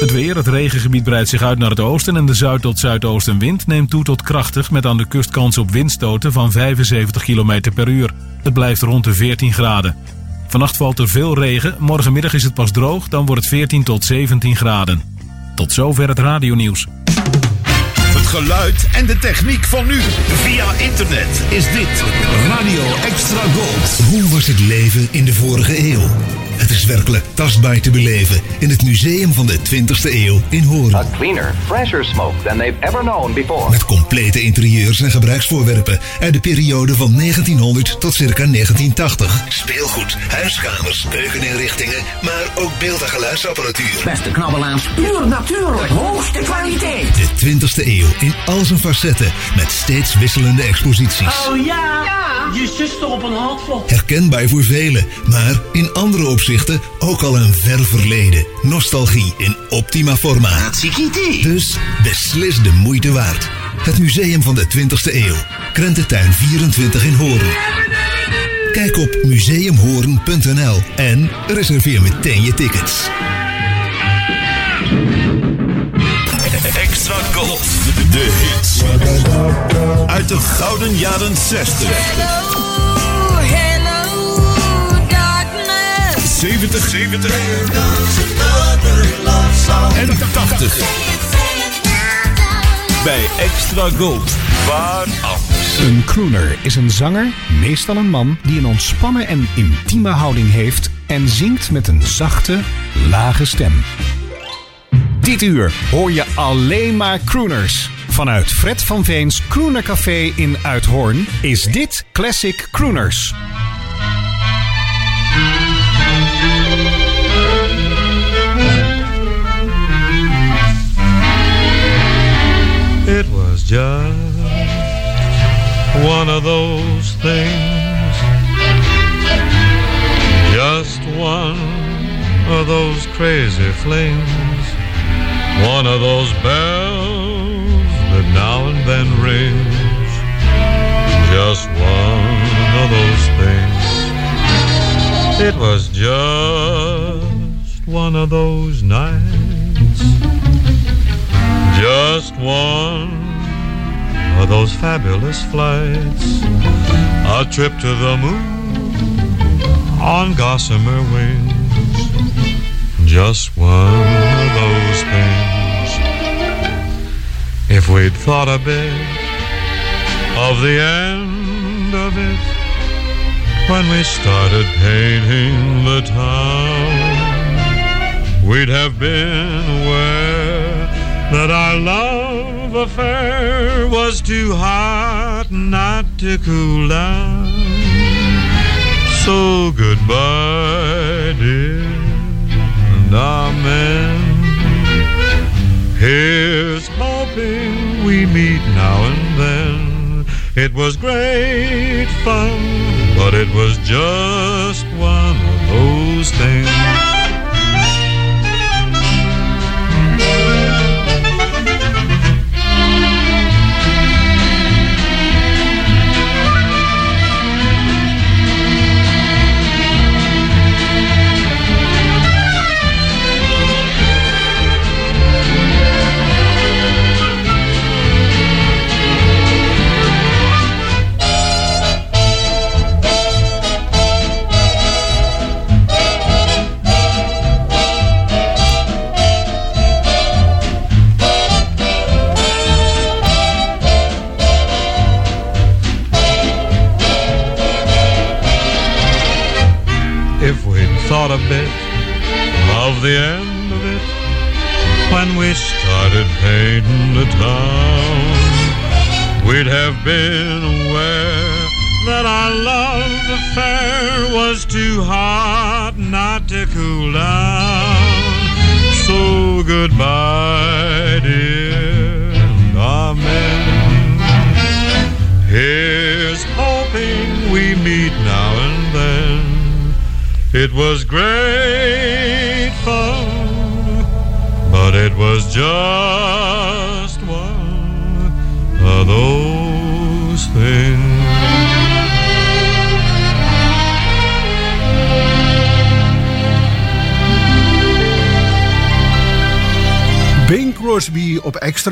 Het weer, het regengebied breidt zich uit naar het oosten en de zuid- tot zuidoostenwind neemt toe tot krachtig met aan de kust kans op windstoten van 75 km per uur. Het blijft rond de 14 graden. Vannacht valt er veel regen, morgenmiddag is het pas droog, dan wordt het 14 tot 17 graden. Tot zover het radionieuws. Het geluid en de techniek van nu. Via internet is dit Radio Extra Gold. Hoe was het leven in de vorige eeuw? Het is werkelijk tastbaar te beleven in het Museum van de 20e eeuw in Hoorn. A cleaner, fresher smoke than they've ever known before. Met complete interieurs en gebruiksvoorwerpen uit de periode van 1900 tot circa 1980. Speelgoed, huiskamers, keukeninrichtingen, maar ook beeld- en geluidsapparatuur. Beste knabbelaars, puur natuurlijk, hoogste kwaliteit. De 20e eeuw in al zijn facetten met steeds wisselende exposities. Oh ja, je zuster op een handvlot. Herkenbaar voor velen, maar in andere opzichten ook al een ver verleden. Nostalgie in optima forma. Dus beslis de moeite waard. Het Museum van de 20e eeuw. Krententuin 24 in Hoorn. Kijk op museumhoorn.nl en reserveer meteen je tickets. Extra Gold. De hits. Uit de gouden jaren 60. 70, 70 en 80. Bij Extra Gold. Waar anders. Een crooner is een zanger, meestal een man, die een ontspannen en intieme houding heeft en zingt met een zachte, lage stem. Dit uur hoor je alleen maar crooners. Vanuit Fred van Veens Crooner Café in Uithoorn is dit Classic Crooners. It was just one of those things. Just one of those crazy flings. One of those bells that now and then rings. Just one of those things. It was just one of those nights. Just one of those fabulous flights. A trip to the moon on gossamer wings. Just one of those things. If we'd thought a bit of the end of it when we started painting the town, we'd have been aware that our love affair was too hot not to cool down. So goodbye, dear, and amen. Here's hoping we meet now and then. It was great fun, but it was just one of those things.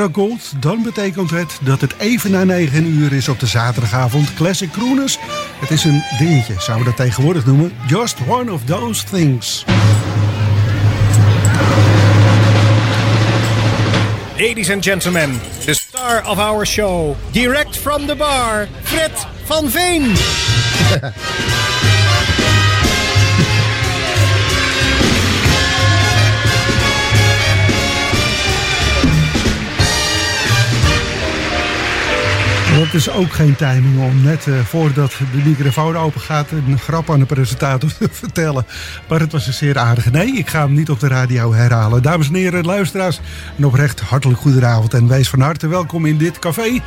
Extra Gold, dan betekent het dat het even na 9 uur is op de zaterdagavond. Classic Crooners. Het is een dingetje, zouden we dat tegenwoordig noemen. Just one of those things. Ladies and gentlemen, the star of our show, direct from the bar, Fred van Veen. is ook geen timing om net uh, voordat de microfoon open gaat een grap aan de presentator te vertellen. Maar het was een zeer aardige. Nee, ik ga hem niet op de radio herhalen. Dames en heren, luisteraars, een oprecht hartelijk goedenavond en wees van harte welkom in dit café.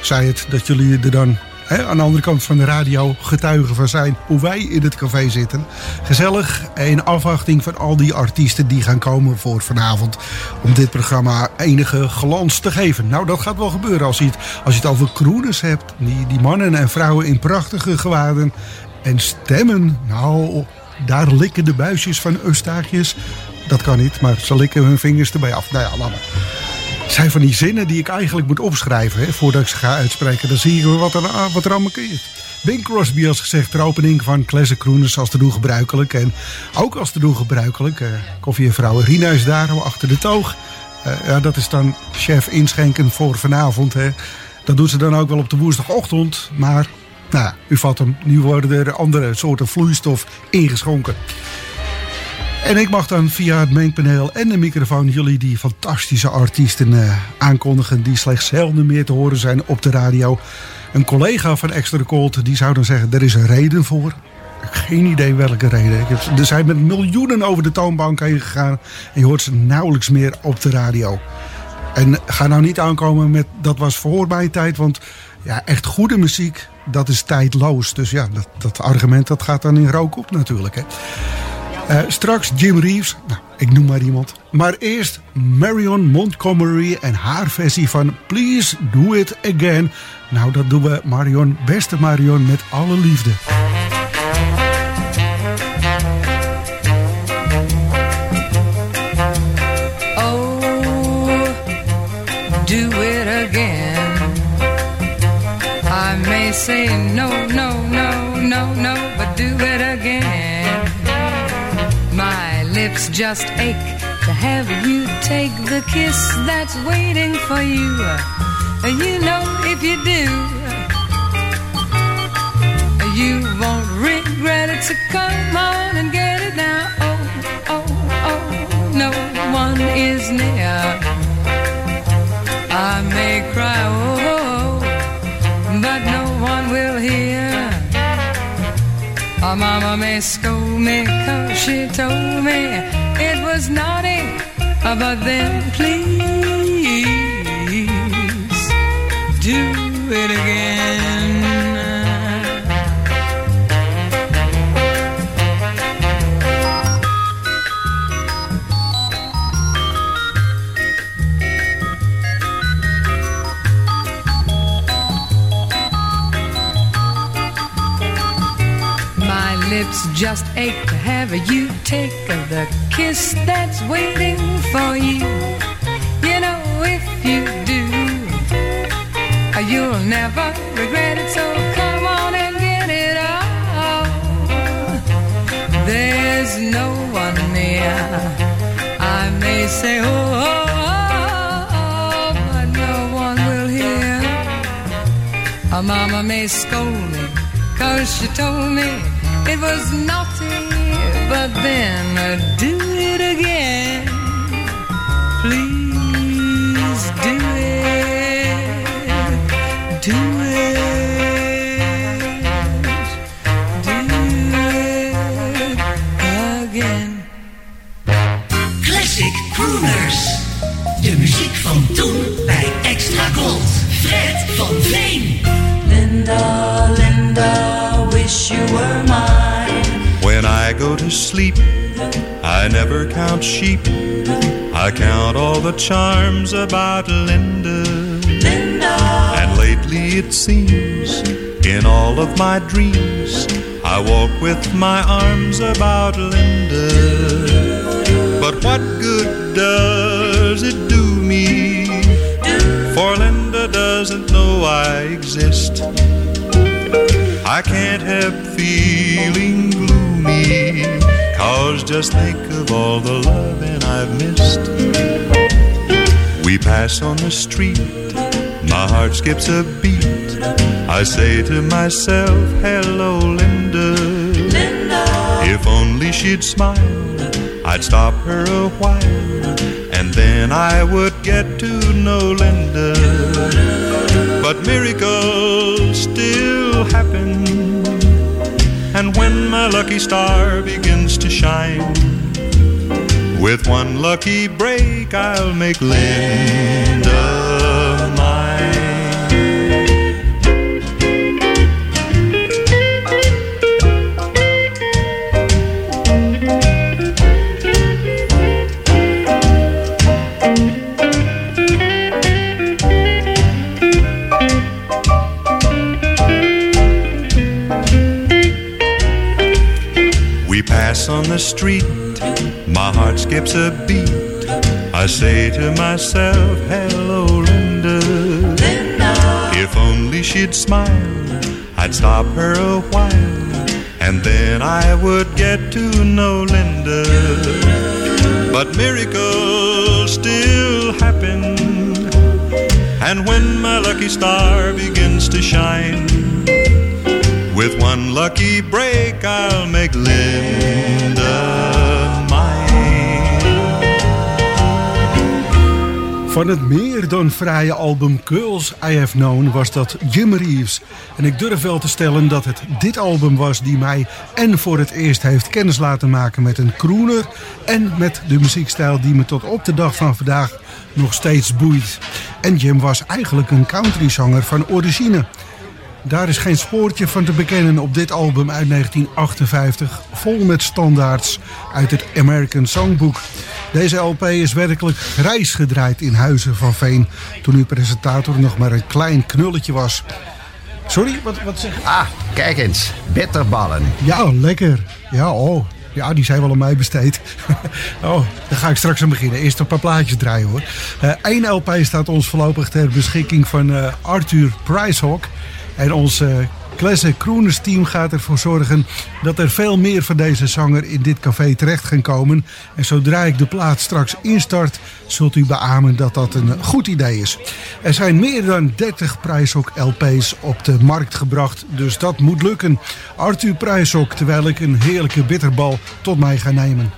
Zij het dat jullie er dan aan de andere kant van de radio getuigen van zijn hoe wij in het café zitten. Gezellig in afwachting van al die artiesten die gaan komen voor vanavond. Om dit programma enige glans te geven. Nou, dat gaat wel gebeuren als je het, als je het over kroeners hebt. Die, die mannen en vrouwen in prachtige gewaden en stemmen. Nou, daar likken de buisjes van Eustachius. Dat kan niet, maar ze likken hun vingers erbij af. Nou ja, laat maar zijn van die zinnen die ik eigenlijk moet opschrijven hè, voordat ik ze ga uitspreken. Dan zie je wat er, wat er allemaal kun. Bing Crosby als gezegd, de opening van Classic Crooners als te doen gebruikelijk. En ook als te doen gebruikelijk. Uh, koffie en vrouw Rina is daar achter de toog. Uh, ja, dat is dan chef inschenken voor vanavond. Hè. Dat doen ze dan ook wel op de woensdagochtend. Maar nou, u vat hem, nu worden er andere soorten vloeistof ingeschonken. En ik mag dan via het mengpaneel en de microfoon jullie die fantastische artiesten uh, aankondigen die slechts zelden meer te horen zijn op de radio. Een collega van Extra Cold die zou dan zeggen, er is een reden voor. Geen idee welke reden. Er zijn met miljoenen over de toonbank heen gegaan en je hoort ze nauwelijks meer op de radio. En ga nou niet aankomen met dat was voor mijn tijd, want ja, echt goede muziek, dat is tijdloos. Dus ja, dat, dat argument dat gaat dan in rook op natuurlijk. Hè. Uh, straks Jim Reeves, nou, ik noem maar iemand. Maar eerst Marion Montgomery en haar versie van Please Do It Again. Nou, dat doen we Marion, beste Marion, met alle liefde. Just ache to have you take the kiss that's waiting for you. You know, if you do, you won't regret it. So come on and get it now. Oh, oh, oh, no one is near. I may cry, oh, oh, oh but no one will hear. My mama may scold me cause she told me it was naughty. But then please do it again. Just ache to have you take the kiss that's waiting for you. You know, if you do, you'll never regret it. So come on and get it all. There's no one near. I may say, oh, oh, oh but no one will hear. A mama may scold me, cause she told me it was naughty, but then uh, do it again. to sleep. I never count sheep. I count all the charms about Linda. Linda. And lately it seems, in all of my dreams, I walk with my arms about Linda. But what good does it do me? For Linda doesn't know I exist. I can't help feeling blue. Cause just think of all the loving I've missed. We pass on the street, my heart skips a beat. I say to myself, hello, Linda. Linda. If only she'd smile, I'd stop her a while, and then I would get to know Linda. But miracles still happen, when my lucky star begins to shine, with one lucky break, I'll make Linda street, my heart skips a beat. I say to myself, hello, Linda. If only she'd smile, I'd stop her a while, and then I would get to know Linda. But miracles still happen, and when my lucky star begins to shine, with one lucky break, I'll make Linda mine. Van het meer dan vrije album Girls I Have Known was dat Jim Reeves. En ik durf wel te stellen dat het dit album was die mij en voor het eerst heeft kennis laten maken met een crooner. En met de muziekstijl die me tot op de dag van vandaag nog steeds boeit. En Jim was eigenlijk een countryzanger van origine. Daar is geen spoortje van te bekennen op dit album uit 1958, vol met standaards uit het American Songbook. Deze LP is werkelijk grijs gedraaid in Huizen van Veen, toen uw presentator nog maar een klein knulletje was. Sorry, wat, wat zeg je? Ah, kijk eens. Bitterballen. Ja, lekker. Ja, oh. Ja, die zijn wel aan mij besteed. oh, daar ga ik straks aan beginnen. Eerst een paar plaatjes draaien hoor. Eén LP staat ons voorlopig ter beschikking van eh, Arthur Pryshawk. En ons Classic Crooners team gaat ervoor zorgen dat er veel meer van deze zanger in dit café terecht gaan komen. En zodra ik de plaat straks instart, zult u beamen dat dat een goed idee is. Er zijn meer dan 30 Prijshok LP's op de markt gebracht, dus dat moet lukken. Arthur Prijshok, terwijl ik een heerlijke bitterbal tot mij ga nemen.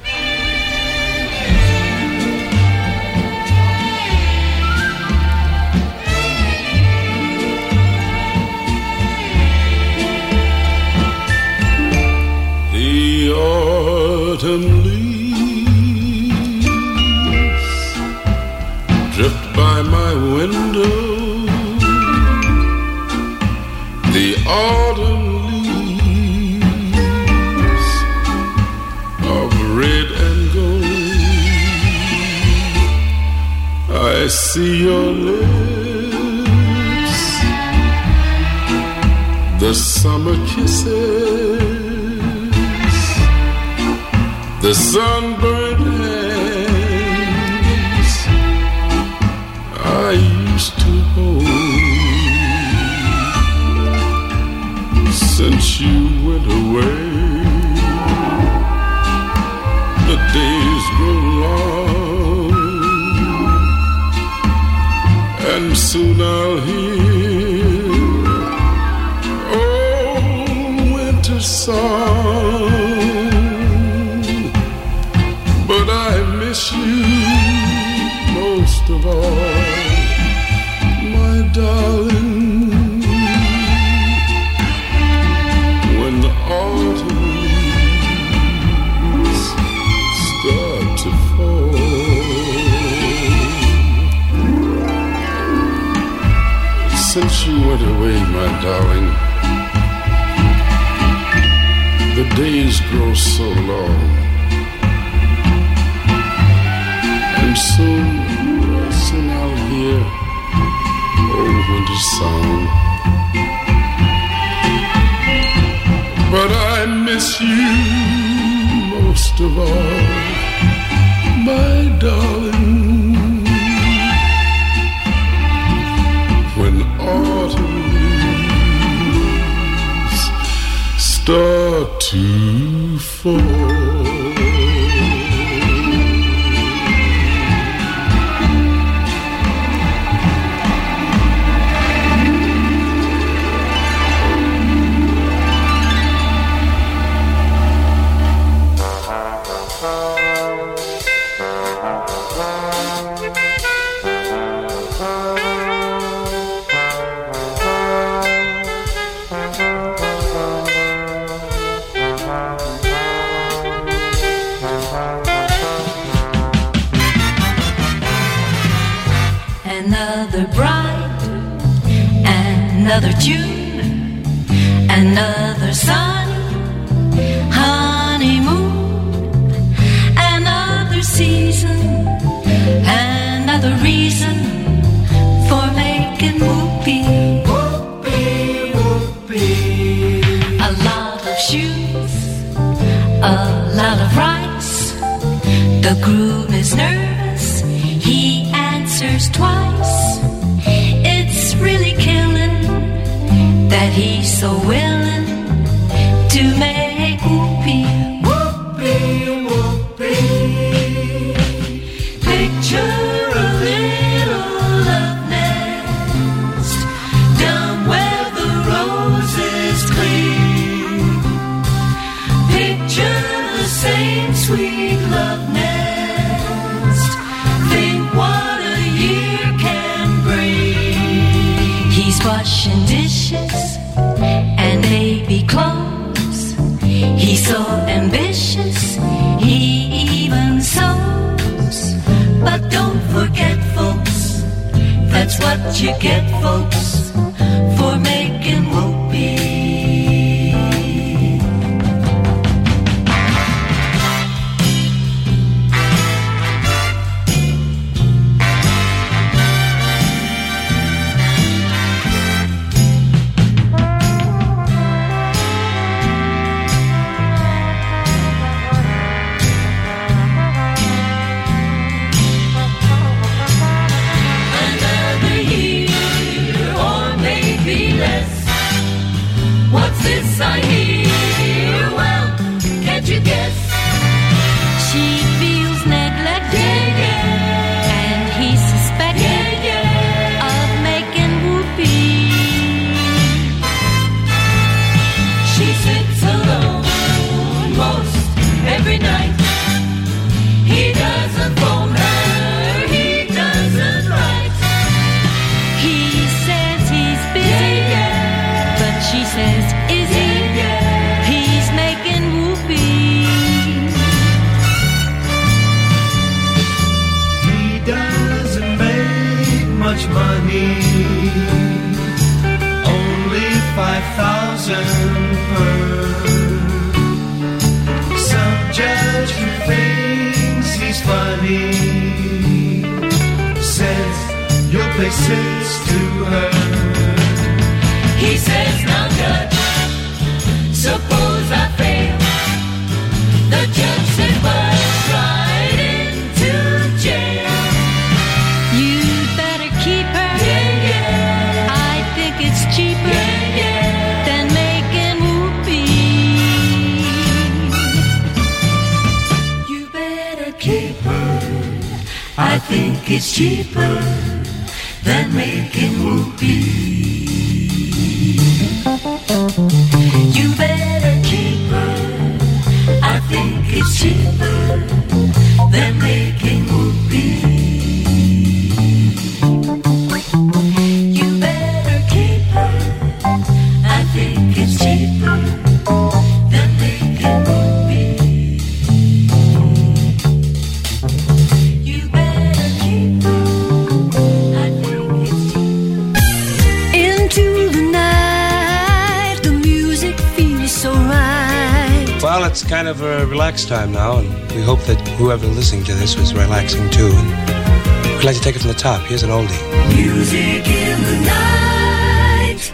Autumn leaves drift by my window. The autumn leaves of red and gold. I see your lips, the summer kisses the sunburned hands I used to hold since you went away. The days grow long, and soon I'll hear Went away, my darling, the days grow so long. And soon, soon I'll hear old winter song. But I miss you most of all, my darling. Leaves start to fall. Twice. It's really killing that he's so willing to make so ambitious, he even sews. But don't forget, folks, that's what you get, folks, relaxed time now, and we hope that whoever listening to this was relaxing too. And we'd like to take it from the top. Here's an oldie. Music in the night.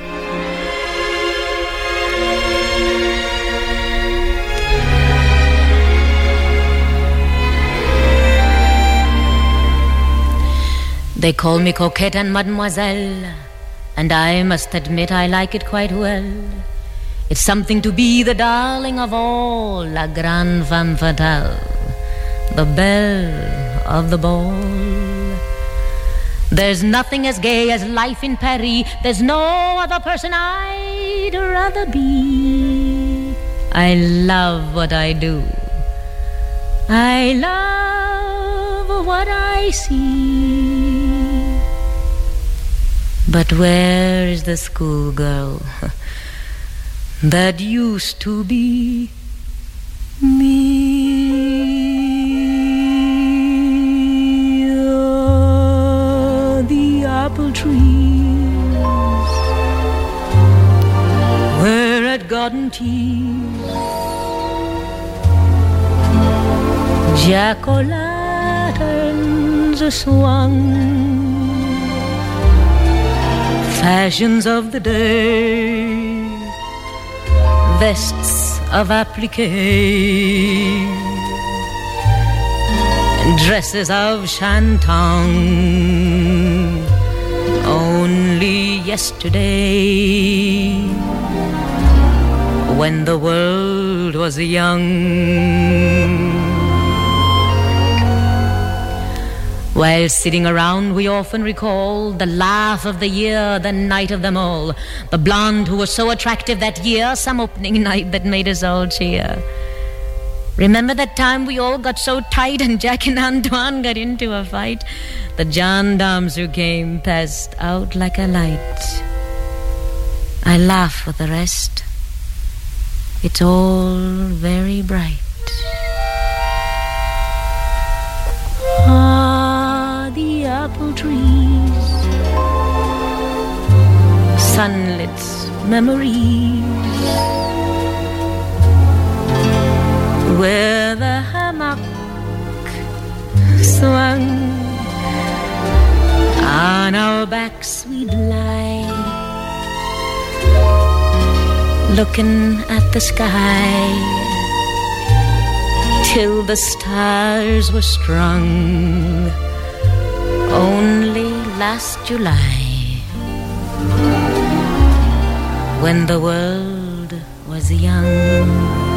They call me coquette and mademoiselle, and I must admit I like it quite well. It's something to be the darling of all, la grande femme fatale, the belle of the ball. There's nothing as gay as life in Paris. There's no other person I'd rather be. I love what I do. I love what I see. But where is the schoolgirl that used to be me? Oh, the apple trees were at garden teas. Jack o' lanterns swung, fashions of the day, vests of applique, dresses of shantung. Only yesterday, when the world was young. While sitting around, we often recall the laugh of the year, the night of them all. The blonde who was so attractive that year, some opening night that made us all cheer. Remember that time we all got so tight and Jack and Antoine got into a fight? The gendarmes who came passed out like a light. I laugh with the rest. It's all very bright. Apple trees, sunlit memories, where the hammock swung on our backs we'd lie, looking at the sky till the stars were strung only last July when the world was young.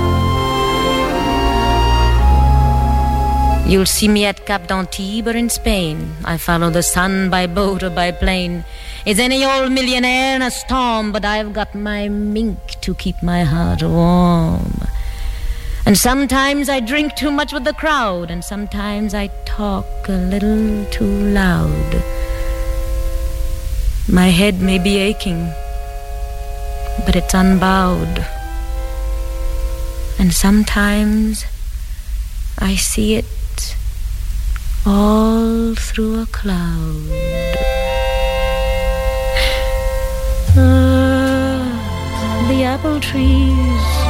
You'll see me at Cap d'Antibes or in Spain. I follow the sun by boat or by plane. Is any old millionaire in a storm, but I've got my mink to keep my heart warm. And sometimes I drink too much with the crowd, and sometimes I talk a little too loud. My head may be aching, but it's unbowed. And sometimes I see it all through a cloud. Ah, the apple trees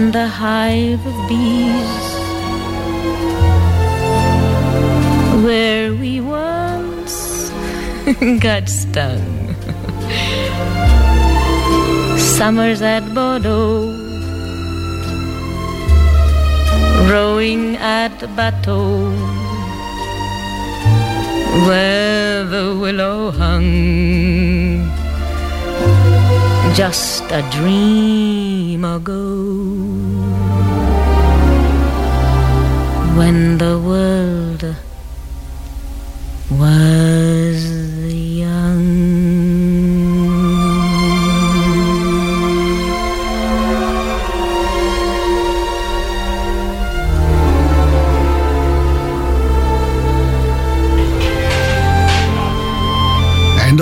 and the hive of bees. Where we once got stung. Summers at Bordeaux, rowing at Bateau, where the willow hung just a dream ago. When the world was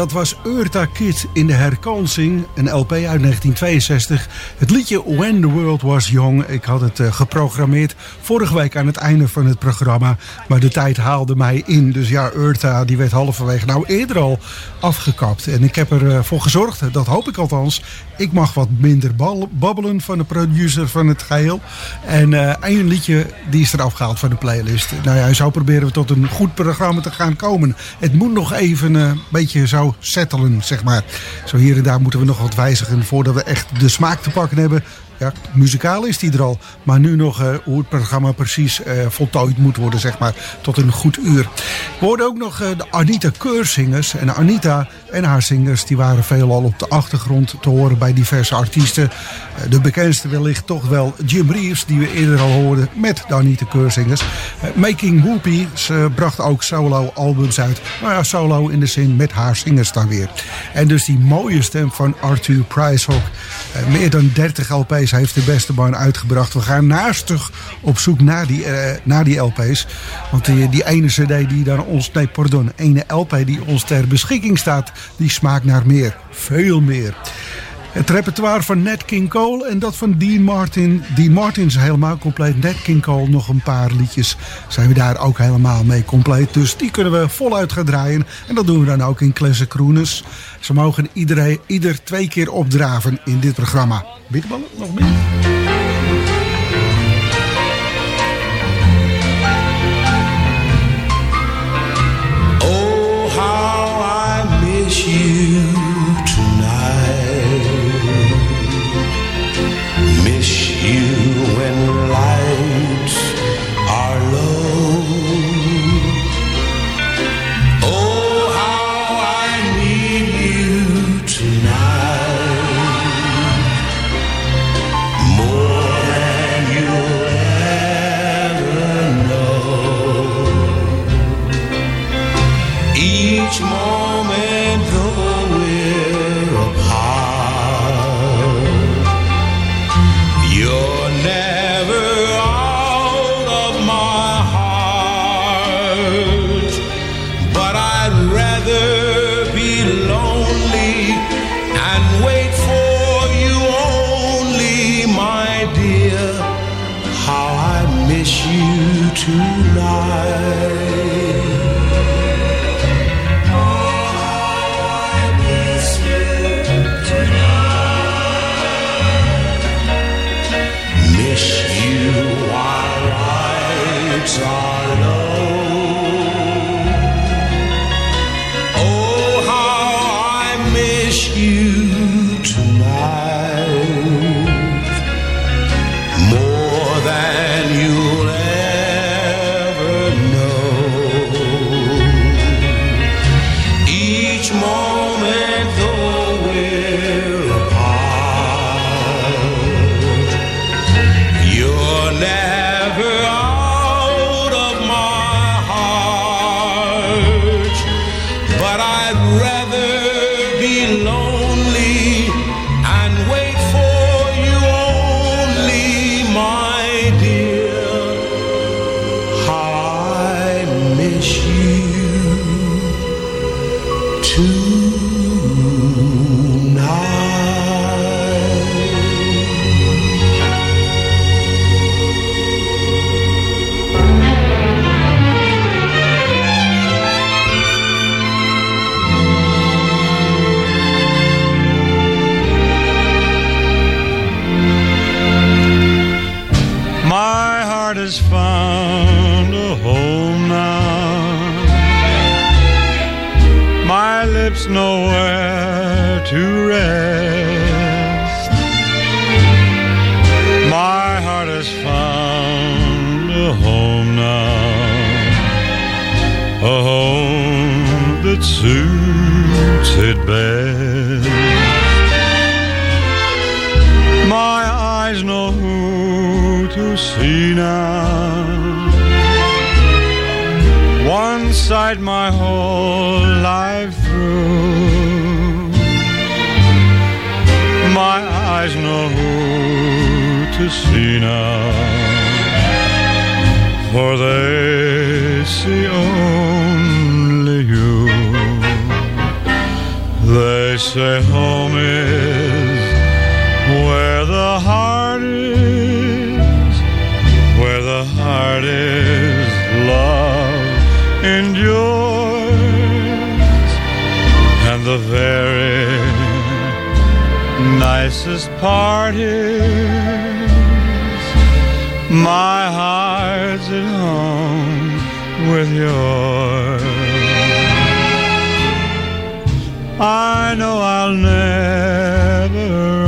dat was Urta Kid in de herkansing, een LP uit 1962. Het liedje When the World Was Young. Ik had het eh, geprogrammeerd vorige week aan het einde van het programma. Maar de tijd haalde mij in. Dus ja, Urta die werd halverwege nou eerder al afgekapt. En ik heb ervoor voor gezorgd, dat hoop ik althans. Ik mag wat minder babbelen van de producer van het geheel. En eh één liedje die is eraf gehaald van de playlist. Nou ja, zo proberen we tot een goed programma te gaan komen. Het moet nog even eh, een beetje zo settelen, zeg maar. Zo hier en daar moeten we nog wat wijzigen voordat we echt de smaak te pakken hebben. Ja, muzikaal is die er al. Maar nu nog eh, hoe het programma precies eh, voltooid moet worden, zeg maar. Tot een goed uur. We hoorden ook nog eh, de Anita Keurzingers. En Anita en haar zingers die waren veelal op de achtergrond te horen bij diverse artiesten. De bekendste wellicht toch wel Jim Reeves, die we eerder al hoorden met de Anita Keurzingers. Eh, Making Whoopi, ze bracht ook solo albums uit. Nou ja, solo in de zin met haar zingers dan weer. En dus die mooie stem van Arthur Pryshawk. Eh, meer dan 30 LP's LP's heeft de beste baan uitgebracht. We gaan naastig op zoek naar die, eh, naar die LP's. Want die, die ene CD die dan ons, nee, pardon, ene LP die ons ter beschikking staat, die smaakt naar meer. Veel meer. Het repertoire van Nat King Cole en dat van Dean Martin. Dean Martin is helemaal compleet. Nat King Cole nog een paar liedjes. Zijn we daar ook helemaal mee compleet. Dus die kunnen we voluit gaan draaien. En dat doen we dan ook in Classic Crooners. Ze mogen iedereen, ieder twee keer opdraven in dit programma. Bitterballen, nog meer? Now. One side my whole life through. My eyes know who to see now. For they see only you. They say home is heart is, love endures, and the very nicest part is my heart's at home with yours. I know I'll never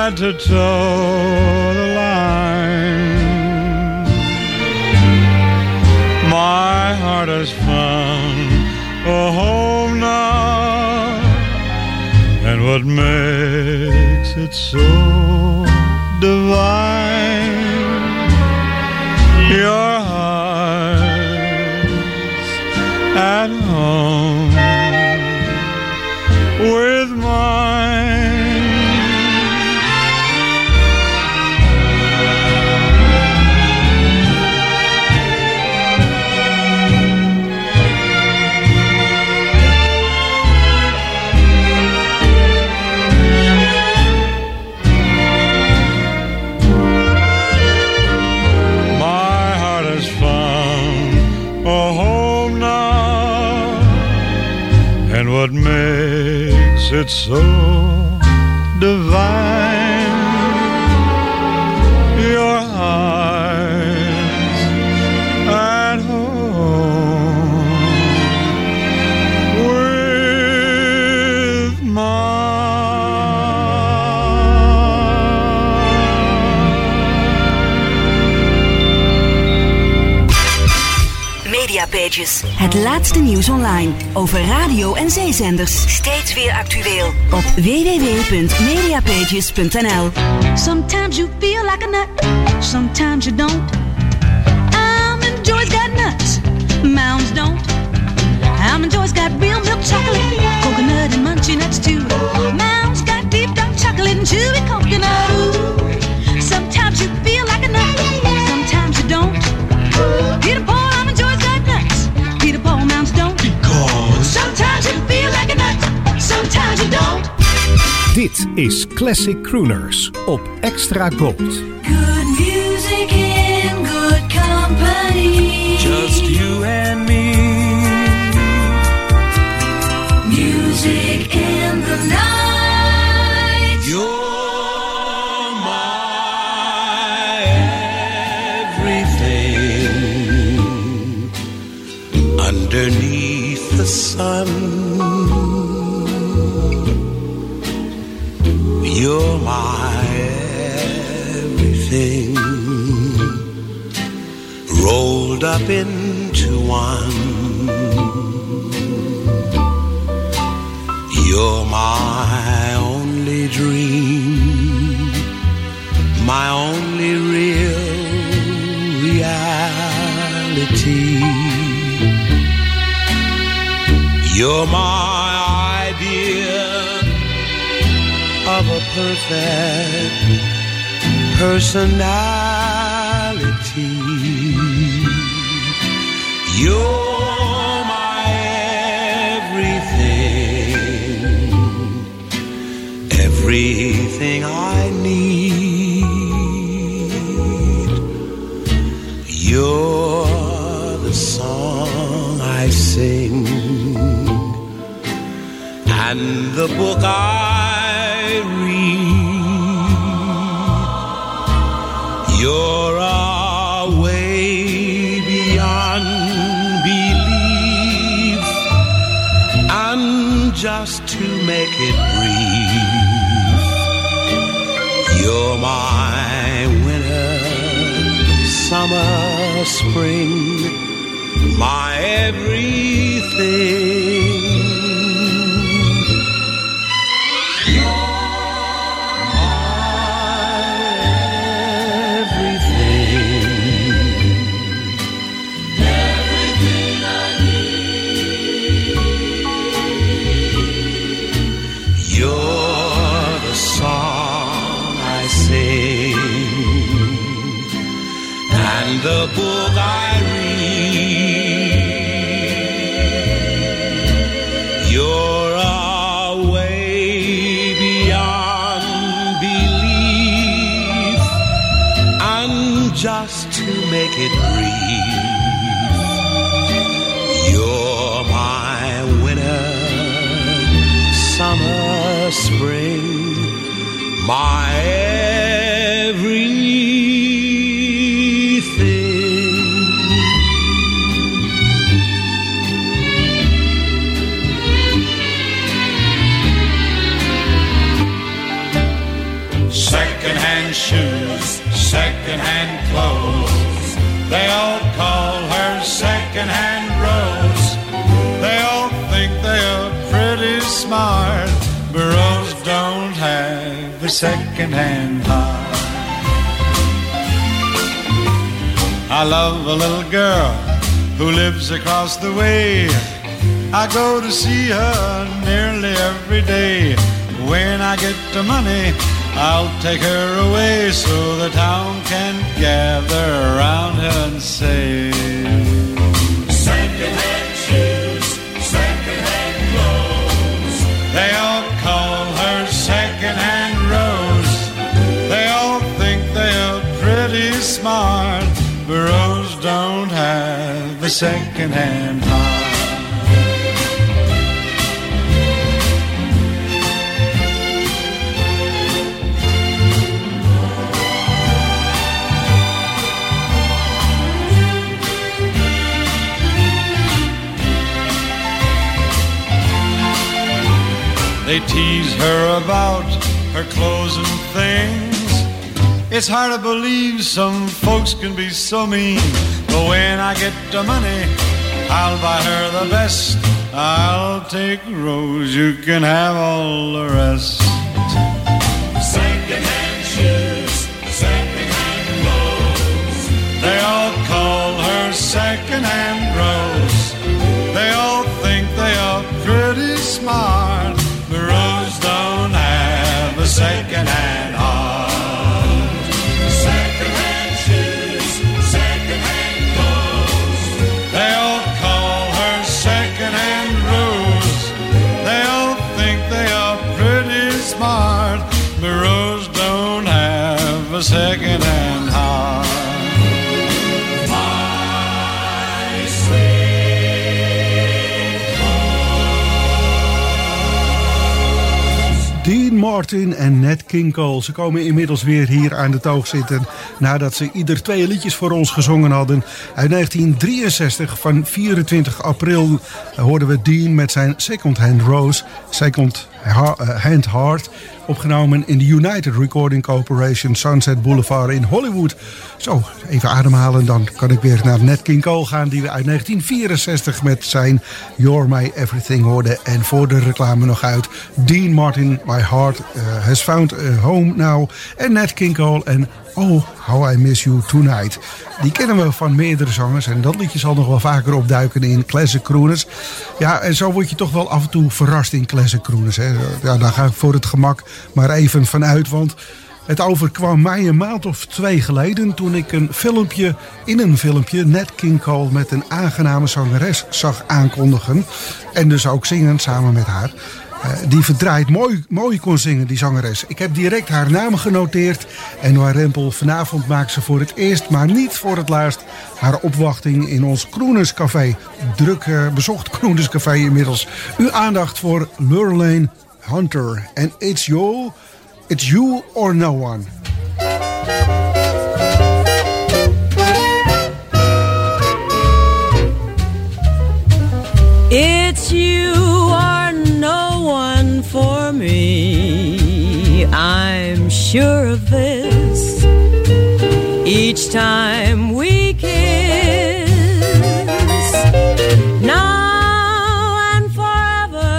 I'm to toe the line. My heart has found a home now, and what makes it so divine? it's so divine. Laatste nieuws online over radio en zeezenders. Steeds weer actueel op www.mediapages.nl. Sometimes you feel like a nut, sometimes you don't. Almond Joy's got nuts, mounds don't. Almond Joy's got real milk chocolate, coconut and munchy nuts too. Mounds got deep dark chocolate and chewy coconut. Dit is Classic Crooners op Extra Gold. Rolled up into one. You're my only dream, my only real reality. You're my idea of a perfect personality. You're my everything, everything I need. You're the song I sing and the book I make it brief, you're my winter, summer, spring, my everything. Just to make it brief, you're my winter, summer, spring, my secondhand Rose. They all think they are pretty smart, but Rose don't have a secondhand heart. I love a little girl who lives across the way. I go to see her nearly every day. When I get the money, I'll take her away so the town can gather around her and say, They all call her secondhand Rose. They all think they are pretty smart, but Rose don't have a secondhand heart. They tease her about her clothes and things. It's hard to believe some folks can be so mean. But when I get the money, I'll buy her the best. I'll take Rose, you can have all the rest. Secondhand shoes, secondhand clothes. They all call her secondhand Rose. They all think they are pretty smart. Secondhand heart. Secondhand shoes, secondhand clothes. They all call her secondhand Rose. They all think they are pretty smart. But Rose don't have a secondhand Martin en Nat King Cole. Ze komen inmiddels weer hier aan de toog zitten. Nadat ze ieder twee liedjes voor ons gezongen hadden. Uit 1963 van 24 april hoorden we Dean met zijn Second Hand Rose. Second Ha- Hand Heart. Opgenomen in de United Recording Corporation Sunset Boulevard in Hollywood. Zo, even ademhalen. Dan kan ik weer naar Nat King Cole gaan. Die we uit 1964 met zijn You're My Everything hoorden. En voor de reclame nog uit. Dean Martin, My Heart eh, Has Found a Home Now. En Nat King Cole en Oh, How I Miss You Tonight. Die kennen we van meerdere zangers. En dat liedje zal nog wel vaker opduiken in classic crooners. Ja, en zo word je toch wel af en toe verrast in classic crooners. Hè. Ja, daar ga ik voor het gemak maar even vanuit. Want het overkwam mij een maand of twee geleden... toen ik een filmpje, in een filmpje... Nat King Cole met een aangename zangeres zag aankondigen. En dus ook zingen samen met haar. Eh, die verdraaid mooi, mooi kon zingen, die zangeres. Ik heb direct haar naam genoteerd. En Noah Rempel, vanavond maakt ze voor het eerst, maar niet voor het laatst... haar opwachting in ons Kroenerscafé. Druk eh, bezocht Kroenerscafé inmiddels. Uw aandacht voor Lurlane Hunter. En it's you, it's you or no one. It's you or no one for me. I'm sure of this. Each time we kiss, now and forever,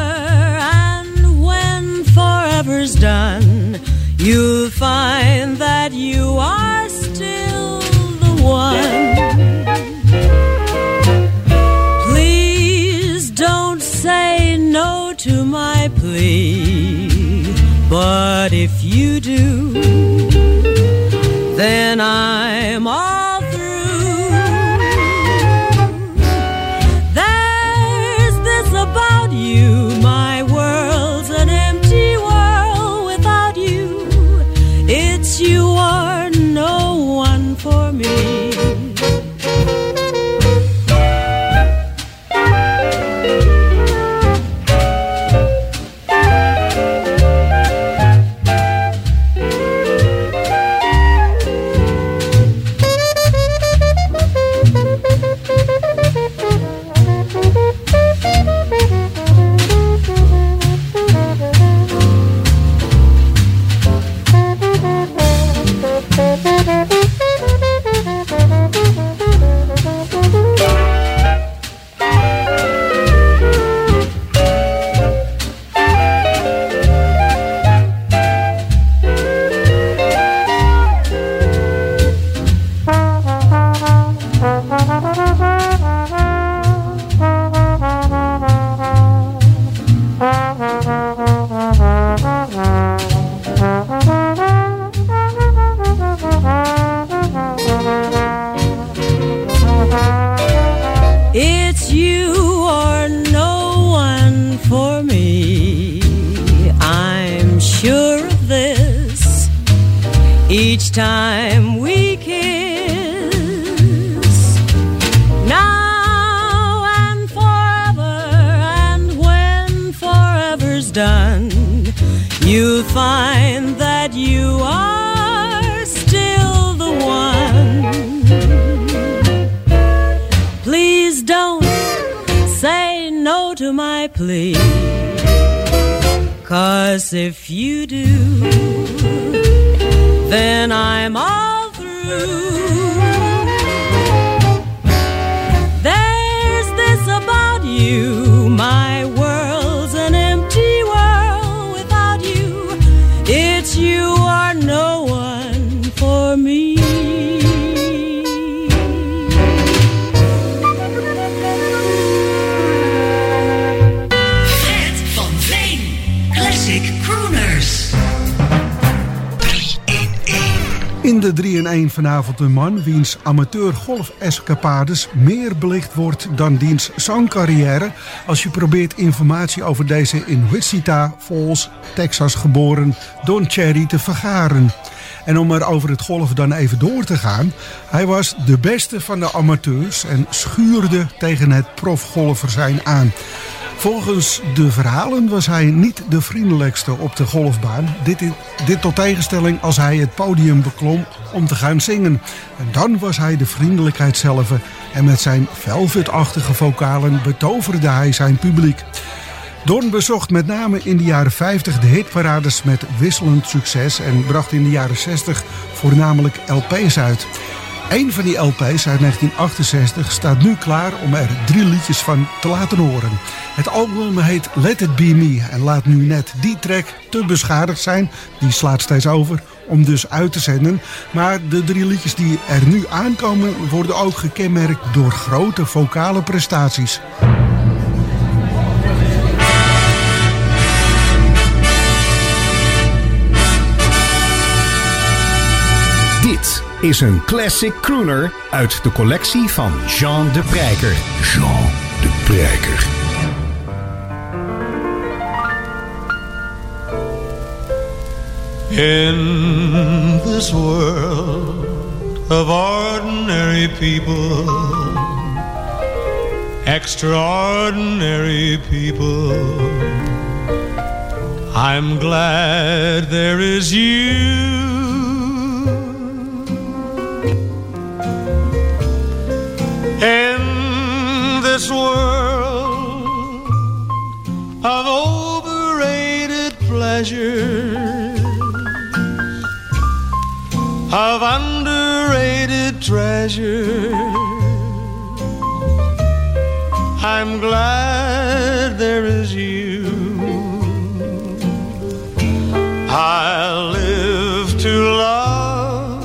and when forever's done, you'll find that you are to my plea. But if you do, then I'm all Crooners. In de 3 in 1 vanavond een man wiens amateur golfescapades meer belicht wordt dan diens zangcarrière als je probeert informatie over deze in Wichita Falls, Texas geboren Don Cherry te vergaren. En om er over het golf dan even door te gaan, hij was de beste van de amateurs en schuurde tegen het profgolfer zijn aan. Volgens de verhalen was hij niet de vriendelijkste op de golfbaan. Dit, dit tot tegenstelling als hij het podium beklom om te gaan zingen. En dan was hij de vriendelijkheid zelf en met zijn velvetachtige vocalen betoverde hij zijn publiek. Don bezocht met name in de jaren 50 de hitparades met wisselend succes en bracht in de jaren 60 voornamelijk LP's uit. Een van die LP's uit 1968 staat nu klaar om er drie liedjes van te laten horen. Het album heet Let It Be Me en laat nu net die track te beschadigd zijn, die slaat steeds over, om dus uit te zenden. Maar de drie liedjes die er nu aankomen worden ook gekenmerkt door grote vocale prestaties. Is een classic crooner uit de collectie van Jean de Prijker. Jean de Prijker. In this world of ordinary people, extraordinary people, I'm glad there is you. This world of overrated pleasures, of underrated treasures, I'm glad there is you. I live to love,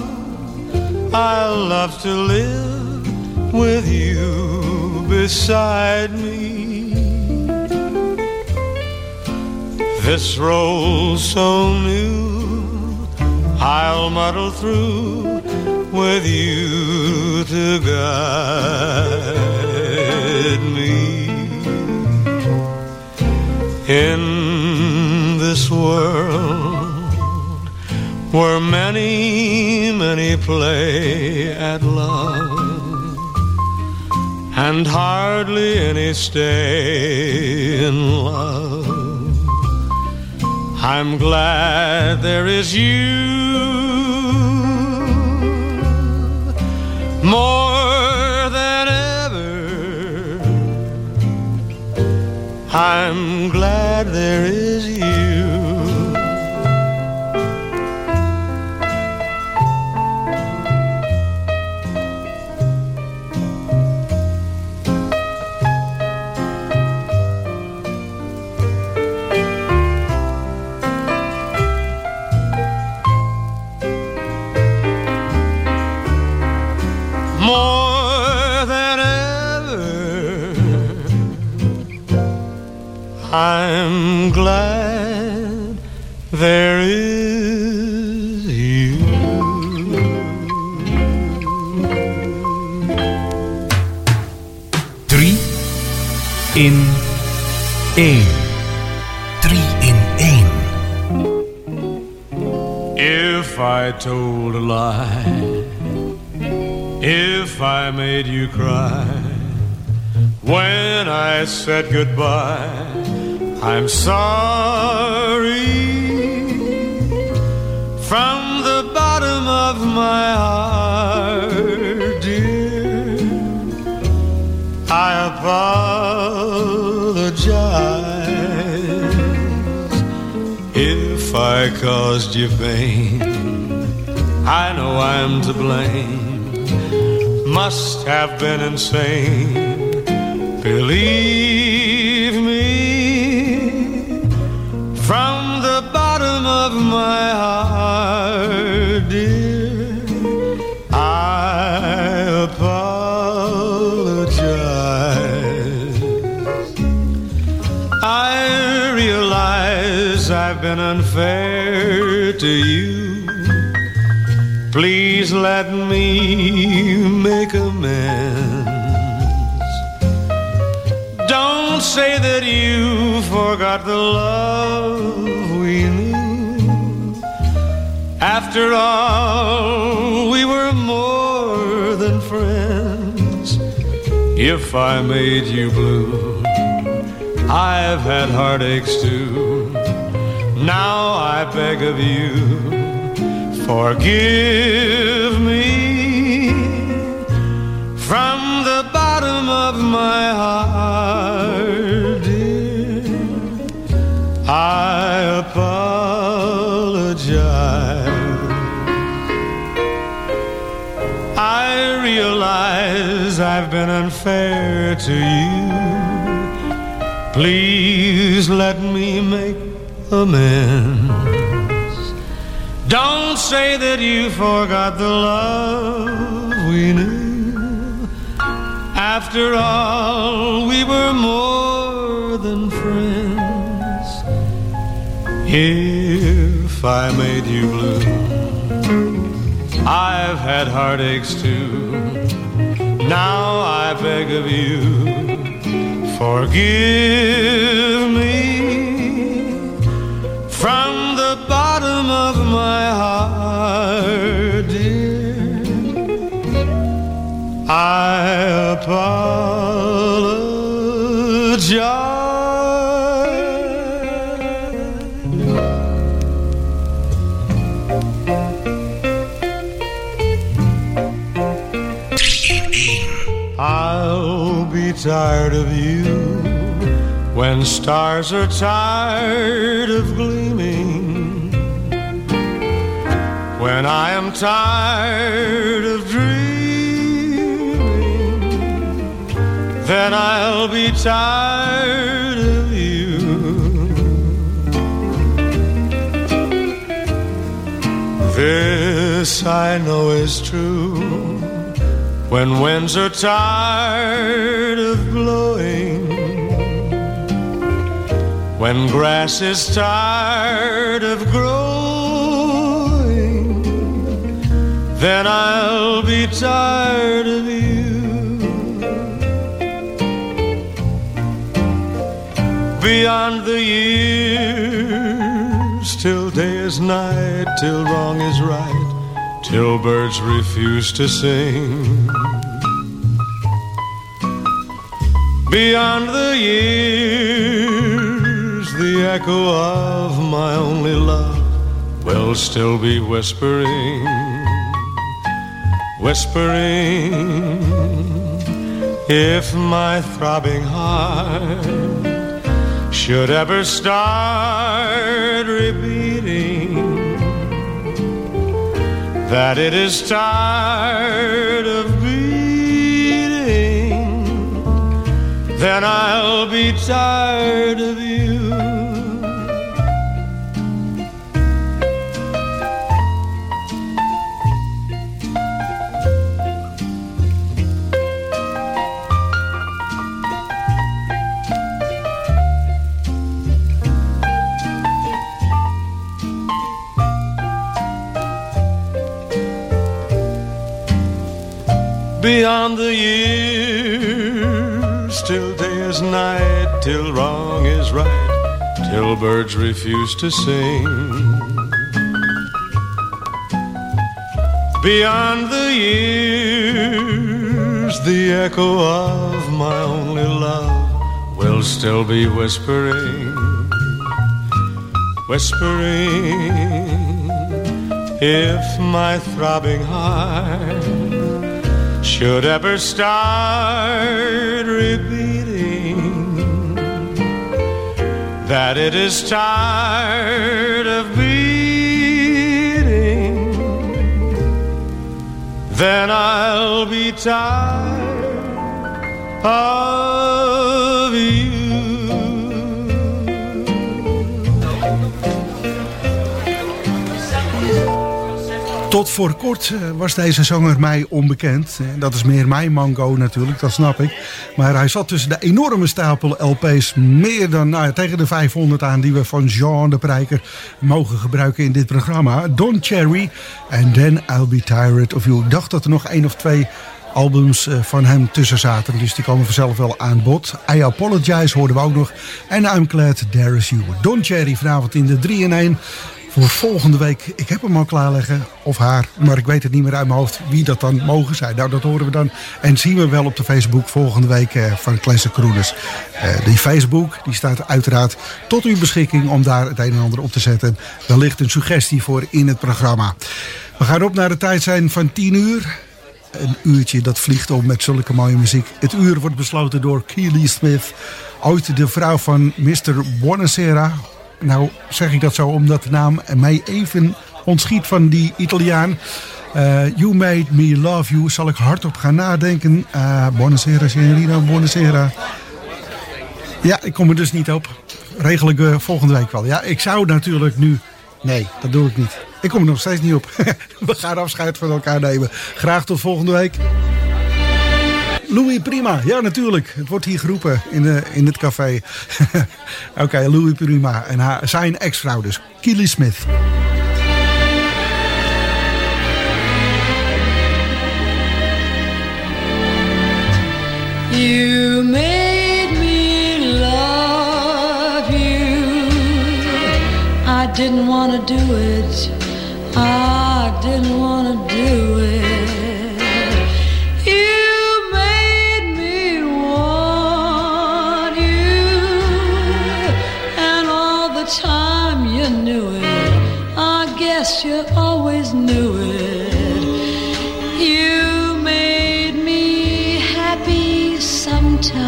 I love to live with you beside me. This role so new, I'll muddle through with you to guide me. In this world where many, many play at love and hardly any stay in love. I'm glad there is you more than ever. I'm glad there is you. More than ever. I'm glad there is you. Drie in één. Drie in één. If I told a lie, if I made you cry, when I said goodbye, I'm sorry. From the bottom of my heart, dear, I apologize. If I caused you pain. I know I'm to blame. Must have been insane. Believe me, from the bottom of my heart, dear, I apologize. I realize I've been unfair to you. Please let me make amends. Don't say that you forgot the love we knew. After all, we were more than friends. If I made you blue, I've had heartaches too. Now I beg of you, forgive me from the bottom of my heart, dear. I apologize. I realize I've been unfair to you. Please let me make amends. Don't say that you forgot the love we knew. After all, we were more than friends. If I made you blue, I've had heartaches too. Now I beg of you, forgive me bottom of my heart, dear. I apologize. I'll be tired of you when stars are tired of gleaming. When I am tired of dreaming, then I'll be tired of you. This I know is true. When winds are tired of blowing, when grass is tired of growing, then I'll be tired of you. Beyond the years, till day is night, till wrong is right till birds refuse to sing. Beyond the years, the echo of my only love will still be whispering, whispering. If my throbbing heart should ever start repeating that it is tired of beating, then I'll be tired of you. Beyond the years, till day is night, till wrong is right, till birds refuse to sing. Beyond the years, the echo of my only love will still be whispering, whispering. If my throbbing heart should ever start repeating that it is tired of beating, then I'll be tired of. Tot voor kort eh, was deze zanger mij onbekend. Dat is meer mijn mango natuurlijk, dat snap ik. Maar hij zat tussen de enorme stapel LP's. Meer dan nou, tegen de 500 aan die we van Jean de Prijker mogen gebruiken in dit programma. Don Cherry en Then I'll Be Tired of You. Ik dacht dat er nog één of twee albums eh, van hem tussen zaten. Dus die komen vanzelf wel aan bod. I Apologize hoorden we ook nog. En I'm Glad There Is You. Don Cherry vanavond in de 3 in 1 voor volgende week. Ik heb hem al klaarleggen, of haar, maar ik weet het niet meer uit mijn hoofd wie dat dan mogen zijn. Nou, dat horen we dan en zien we wel op de Facebook volgende week eh, van Classic Crooners. Eh, die Facebook die staat uiteraard tot uw beschikking om daar het een en ander op te zetten. Wellicht een suggestie voor in het programma. We gaan op naar de tijd zijn van 10 uur. Een uurtje dat vliegt om met zulke mooie muziek. Het uur wordt besloten door Keely Smith. Ooit de vrouw van Mr. Buonasera. Nou zeg ik dat zo omdat de naam mij even ontschiet van die Italiaan. Eh, you Made Me Love You. Zal ik hardop gaan nadenken. Uh, buonasera, signorina, buonasera. Ja, ik kom er dus niet op. Regel ik eh, volgende week wel. Ja, ik zou natuurlijk nu... Nee, dat doe ik niet. Ik kom er nog steeds niet op. We gaan afscheid van elkaar nemen. Graag tot volgende week. Louis Prima, ja natuurlijk. Het wordt hier geroepen in, de, in het café. Oké, Louis Prima en haar, zijn ex-vrouw dus, Keely Smith. You made me love you. I didn't want to do it. I didn't want to do it. Guess you always knew it. You made me happy sometimes.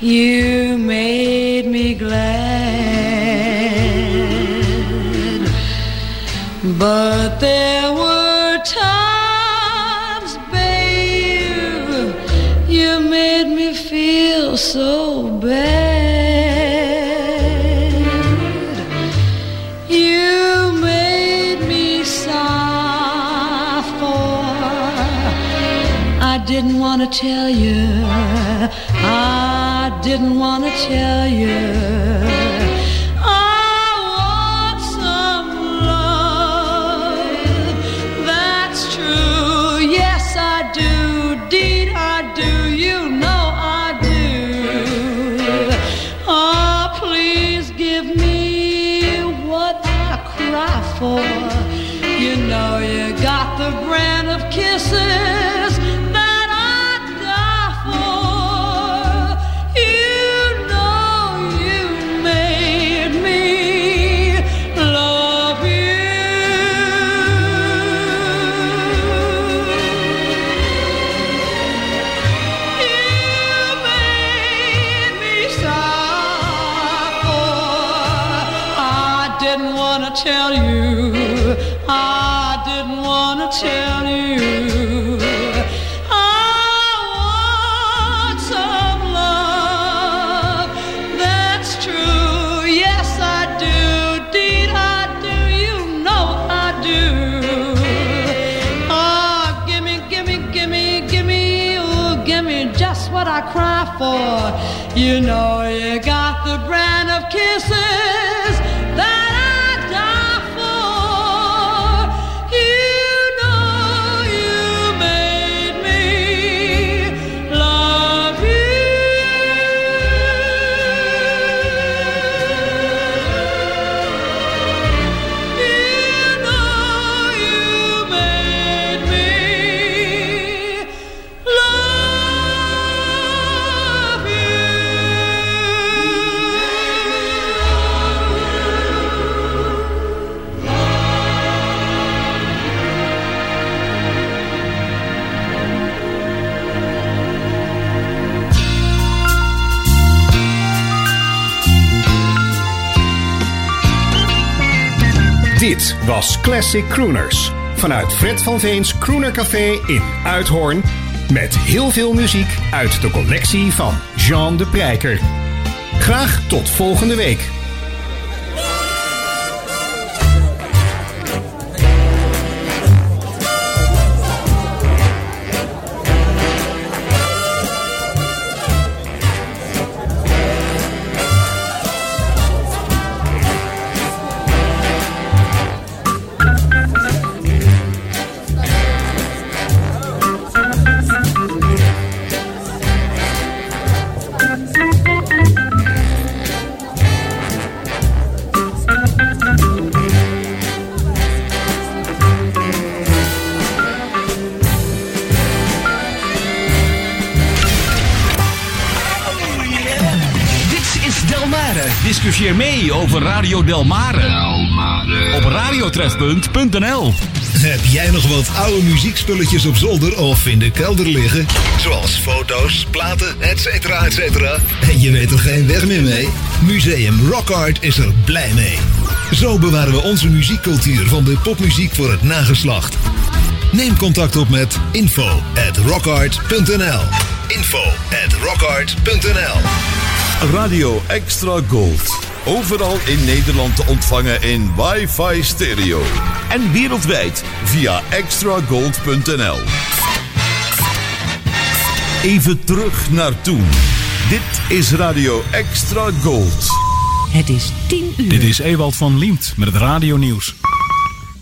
You made me glad. But there want to tell you. I didn't want to tell you. Tell you. Dit was Classic Crooners. vanuit Fred van Veens Crooner Café in Uithoorn. Met heel veel muziek uit de collectie van Jean de Prijker. Graag tot volgende week. Radio Delmare. Op radiotrefpunt.nl Heb jij nog wat oude muziekspulletjes op zolder of in de kelder liggen? Zoals foto's, platen, etc. etcetera. En je weet er geen weg meer mee? Museum Rock Art is er blij mee. Zo bewaren we onze muziekcultuur van de popmuziek voor het nageslacht. Neem contact op met info at rockart.nl info at rockart.nl Radio Extra Gold. Overal in Nederland te ontvangen in wifi stereo. En wereldwijd via extragold.nl. Even terug naar toen. Dit is Radio Extra Gold. Het is 10 uur. Dit is Ewald van Liemt met het radionieuws.